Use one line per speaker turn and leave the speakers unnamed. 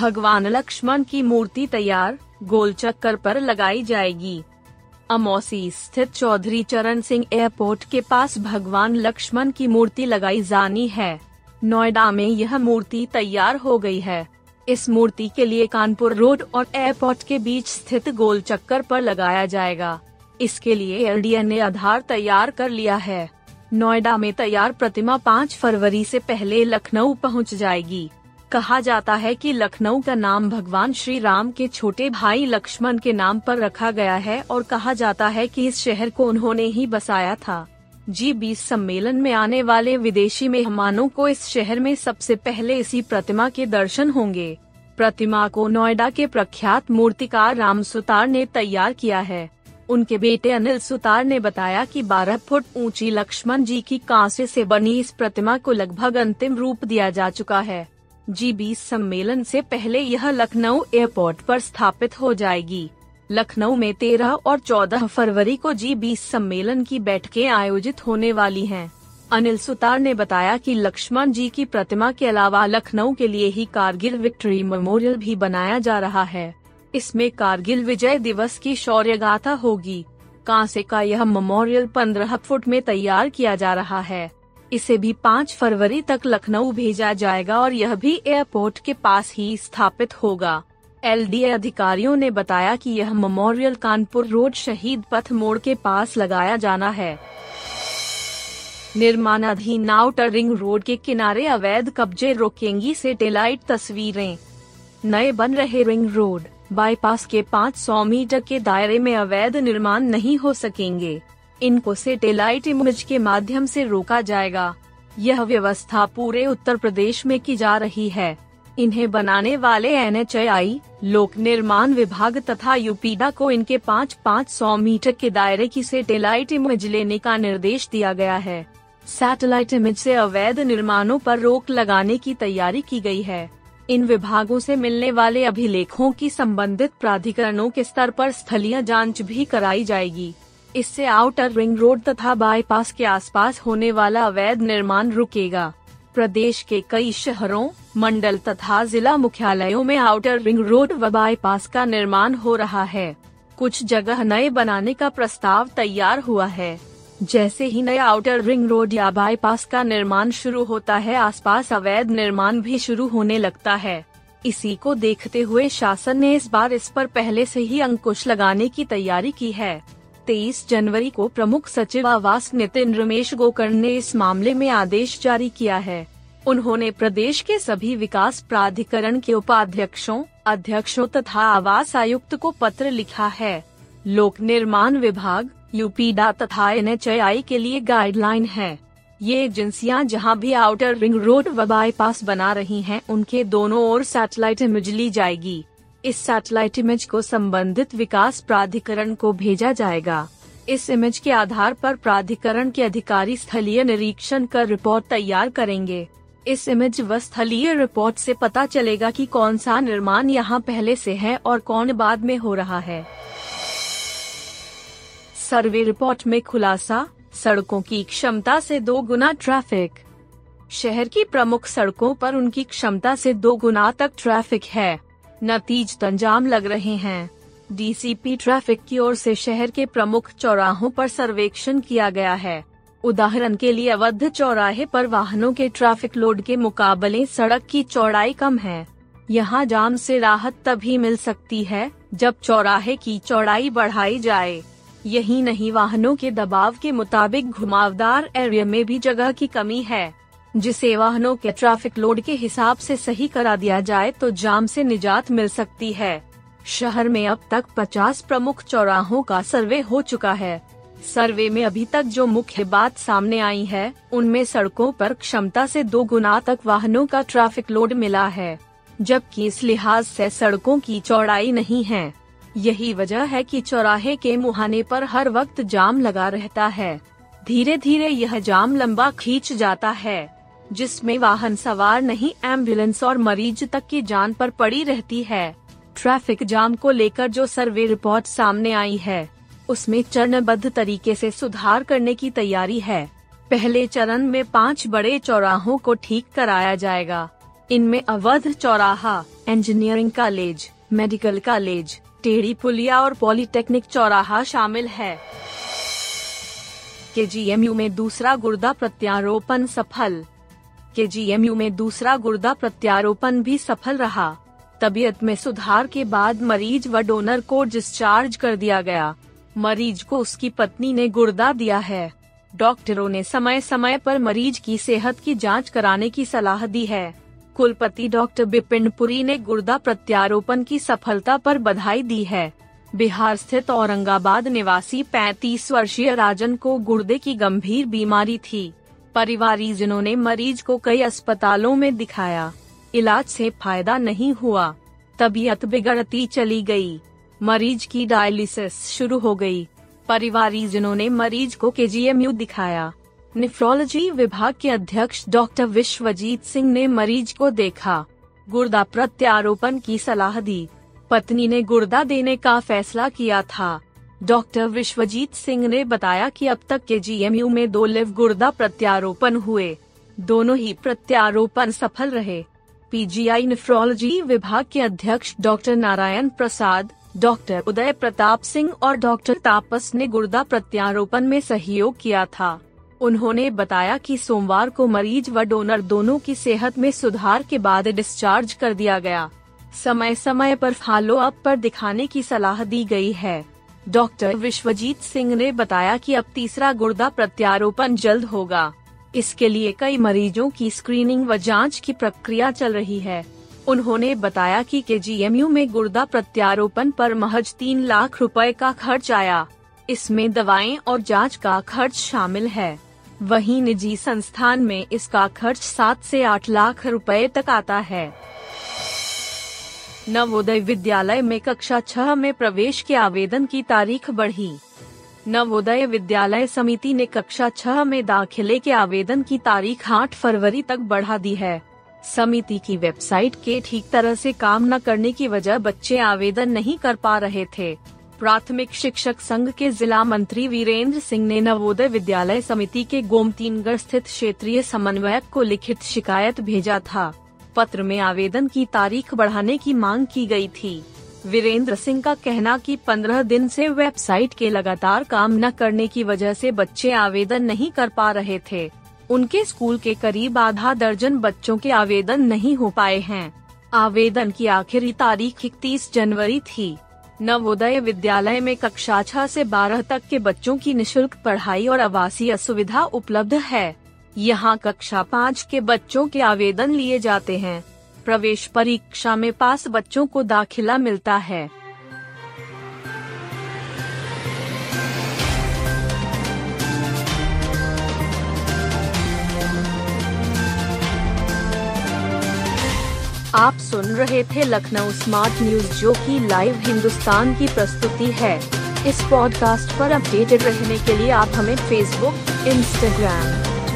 भगवान लक्ष्मण की मूर्ति तैयार, गोल चक्कर पर लगाई जाएगी। अमौसी स्थित चौधरी चरण सिंह एयरपोर्ट के पास भगवान लक्ष्मण की मूर्ति लगाई जानी है। नोएडा में यह मूर्ति तैयार हो गई है। इस मूर्ति के लिए कानपुर रोड और एयरपोर्ट के बीच स्थित गोल चक्कर पर लगाया जाएगा। इसके लिए एल ने आधार तैयार कर लिया है। नोएडा में तैयार प्रतिमा 5 फरवरी से पहले लखनऊ पहुँच जाएगी। कहा जाता है कि लखनऊ का नाम भगवान श्री राम के छोटे भाई लक्ष्मण के नाम पर रखा गया है और कहा जाता है कि इस शहर को उन्होंने ही बसाया था। जी बीस सम्मेलन में आने वाले विदेशी मेहमानों को इस शहर में सबसे पहले इसी प्रतिमा के दर्शन होंगे। प्रतिमा को नोएडा के प्रख्यात मूर्तिकार राम सुतार ने तैयार किया है। उनके बेटे अनिल सुतार ने बताया कि 12 फुट ऊँची लक्ष्मण जी की कांसे से बनी इस प्रतिमा को लगभग अंतिम रूप दिया जा चुका है। जी बीस सम्मेलन से पहले यह लखनऊ एयरपोर्ट पर स्थापित हो जाएगी। लखनऊ में 13 और 14 फरवरी को जी बीस सम्मेलन की बैठकें आयोजित होने वाली हैं। अनिल सुतार ने बताया कि लक्ष्मण जी की प्रतिमा के अलावा लखनऊ के लिए ही कारगिल विक्ट्री मेमोरियल भी बनाया जा रहा है। इसमें कारगिल विजय दिवस की शौर्य गाथा होगी। कांसे का यह मेमोरियल 15 फुट में तैयार किया जा रहा है। इसे भी 5 फरवरी तक लखनऊ भेजा जाएगा और यह भी एयरपोर्ट के पास ही स्थापित होगा। एलडीए अधिकारियों ने बताया कि यह मेमोरियल कानपुर रोड शहीद पथ मोड़ के पास लगाया जाना है। निर्माणाधीन आउटर रिंग रोड के किनारे अवैध कब्जे रोकेंगी सेटेलाइट तस्वीरें। नए बन रहे रिंग रोड, बाईपास के 500 मीटर के दायरे में अवैध निर्माण नहीं हो सकेंगे। इनको सेटेलाइट इमेज के माध्यम से रोका जाएगा। यह व्यवस्था पूरे उत्तर प्रदेश में की जा रही है। इन्हें बनाने वाले एन लोक निर्माण विभाग तथा यूपीडा को इनके पाँच पाँच सौ मीटर के दायरे की सेटेलाइट इमेज लेने का निर्देश दिया गया है। सैटेलाइट इमेज से अवैध निर्माणों पर रोक लगाने की तैयारी की गई है। इन विभागों से मिलने वाले अभिलेखों की संबंधित प्राधिकरणों के स्तर पर स्थलीय जाँच भी कराई जाएगी। इससे आउटर रिंग रोड तथा बाईपास के आसपास होने वाला अवैध निर्माण रुकेगा। प्रदेश के कई शहरों, मंडल तथा जिला मुख्यालयों में आउटर रिंग रोड व बाईपास का निर्माण हो रहा है। कुछ जगह नए बनाने का प्रस्ताव तैयार हुआ है। जैसे ही नया आउटर रिंग रोड या बाईपास का निर्माण शुरू होता है, आसपास अवैध निर्माण भी शुरू होने लगता है। इसी को देखते हुए शासन ने इस बार इस पर पहले से ही अंकुश लगाने की तैयारी की है। तेईस जनवरी को प्रमुख सचिव आवास नितिन रमेश गोकर्ण ने इस मामले में आदेश जारी किया है। उन्होंने प्रदेश के सभी विकास प्राधिकरण के उपाध्यक्षों अध्यक्षों तथा आवास आयुक्त को पत्र लिखा है। लोक निर्माण विभाग यूपीडा तथा एन के लिए गाइडलाइन है। ये एजेंसियाँ जहाँ भी आउटर रिंग रोड व बाईपास बना रही हैं, उनके दोनों ओर सैटेलाइट इमेज ली जाएगी। इस सैटेलाइट इमेज को संबंधित विकास प्राधिकरण को भेजा जाएगा। इस इमेज के आधार पर प्राधिकरण के अधिकारी स्थलीय निरीक्षण कर रिपोर्ट तैयार करेंगे। इस इमेज व स्थलीय रिपोर्ट से पता चलेगा कि कौन सा निर्माण यहाँ पहले से है और कौन बाद में हो रहा है। सर्वे रिपोर्ट में खुलासा, सड़कों की क्षमता से दो गुना ट्रैफ़िक शहर की प्रमुख सड़कों पर उनकी क्षमता से दो गुना तक ट्रैफ़िक है। नतीज तंजाम लग रहे हैं। डीसीपी ट्रैफ़िक की ओर से शहर के प्रमुख चौराहों पर सर्वेक्षण किया गया है। उदाहरण के लिए अवध चौराहे पर वाहनों के ट्रैफ़िक लोड के मुकाबले सड़क की चौड़ाई कम है। यहाँ जाम से राहत तभी मिल सकती है, जब चौराहे की चौड़ाई बढ़ाई जाए। यही नहीं, वाहनों के दबाव के मुताबिक घुमावदार एरिया में भी जगह की कमी है। जिसे वाहनों के ट्रैफ़िक लोड के हिसाब से सही करा दिया जाए तो जाम से निजात मिल सकती है। शहर में अब तक 50 प्रमुख चौराहों का सर्वे हो चुका है। सर्वे में अभी तक जो मुख्य बात सामने आई है, उनमें सड़कों पर क्षमता से दो गुना तक वाहनों का ट्रैफ़िक लोड मिला है, जबकि इस लिहाज से सड़कों की चौड़ाई नहीं है। यही वजह है कि चौराहे के मुहाने पर हर वक्त जाम लगा रहता है। धीरे धीरे यह जाम लंबा खींच जाता है। जिसमें वाहन सवार नहीं एंबुलेंस और मरीज़ तक की जान पर पड़ी रहती है। ट्रैफ़िक जाम को लेकर जो सर्वे रिपोर्ट सामने आई है, उसमें चरणबद्ध तरीके से सुधार करने की तैयारी है। पहले चरण में पाँच बड़े चौराहों को ठीक कराया जाएगा। इनमें अवध चौराहा इंजीनियरिंग कॉलेज मेडिकल कॉलेज टेढ़ी पुलिया और पॉलिटेक्निक चौराहा शामिल है। के में दूसरा गुर्दा प्रत्यारोपण सफल। के जीएमयू में दूसरा गुर्दा प्रत्यारोपण भी सफल रहा। तबीयत में सुधार के बाद मरीज़ व डोनर को डिस्चार्ज कर दिया गया। मरीज़ को उसकी पत्नी ने गुर्दा दिया है। डॉक्टरों ने समय समय पर मरीज़ की सेहत की जाँच कराने की सलाह दी है। कुलपति डॉक्टर बिपिन पुरी ने गुर्दा प्रत्यारोपण की सफलता पर बधाई दी है। बिहार स्थित औरंगाबाद निवासी 35 वर्षीय राजन को गुर्दे की गंभीर बीमारी थी। परिवारीजनों ने मरीज़ को कई अस्पतालों में दिखाया। इलाज से फ़ायदा नहीं हुआ। तबीयत बिगड़ती चली गई। मरीज़ की डायलिसिस शुरू हो गई। परिवारीजनों ने मरीज़ को के दिखाया। निफ्रोलॉजी विभाग के अध्यक्ष डॉक्टर विश्वजीत सिंह ने मरीज़ को देखा। गुर्दा प्रत्यारोपण की सलाह दी। पत्नी ने गुर्दा देने का फैसला किया था। डॉक्टर विश्वजीत सिंह ने बताया कि अब तक के जीएमयू में दो लिव गुर्दा प्रत्यारोपण हुए। दोनों ही प्रत्यारोपण सफल रहे। पीजीआई निफ्रोलॉजी विभाग के अध्यक्ष डॉक्टर नारायण प्रसाद, डॉक्टर उदय प्रताप सिंह और डॉक्टर तापस ने गुर्दा प्रत्यारोपण में सहयोग किया था। उन्होंने बताया कि सोमवार को मरीज़ व डोनर दोनों की सेहत में सुधार के बाद डिस्चार्ज कर दिया गया। समय समय पर फॉलो अप पर दिखाने की सलाह दी गई है। डॉक्टर विश्वजीत सिंह ने बताया कि अब तीसरा गुर्दा प्रत्यारोपण जल्द होगा। इसके लिए कई मरीजों की स्क्रीनिंग व जाँच की प्रक्रिया चल रही है। उन्होंने बताया कि के में गुर्दा प्रत्यारोपण पर महज तीन लाख रुपए का खर्च आया। इसमें दवाएँ और जाँच का खर्च शामिल है। वहीं निजी संस्थान में इसका खर्च सात से आठ लाख रुपए तक आता है। नवोदय विद्यालय में कक्षा छह में प्रवेश के आवेदन की तारीख बढ़ी। नवोदय विद्यालय समिति ने कक्षा छह में दाखिले के आवेदन की तारीख आठ फरवरी तक बढ़ा दी है। समिति की वेबसाइट के ठीक तरह से काम न करने की वजह बच्चे आवेदन नहीं कर पा रहे थे। प्राथमिक शिक्षक संघ के जिला मंत्री वीरेंद्र सिंह ने नवोदय विद्यालय समिति के गोमतीनगढ़ स्थित क्षेत्रीय समन्वयक को लिखित शिकायत भेजा था। पत्र में आवेदन की तारीख बढ़ाने की मांग की गई थी। वीरेंद्र सिंह का कहना कि 15 दिन से वेबसाइट के लगातार काम न करने की वजह से बच्चे आवेदन नहीं कर पा रहे थे। उनके स्कूल के करीब आधा दर्जन बच्चों के आवेदन नहीं हो पाए हैं। आवेदन की आखिरी तारीख इकतीस जनवरी थी। नवोदय विद्यालय में कक्षा छह से बारह तक के बच्चों की निशुल्क पढ़ाई और आवासीय सुविधा उपलब्ध है। यहाँ कक्षा पाँच के बच्चों के आवेदन लिए जाते हैं। प्रवेश परीक्षा में पास बच्चों को दाखिला मिलता है। आप सुन रहे थे लखनऊ स्मार्ट न्यूज़, जो की लाइव हिंदुस्तान की प्रस्तुति है। इस पॉडकास्ट पर अपडेटेड रहने के लिए आप हमें फेसबुक इंस्टाग्राम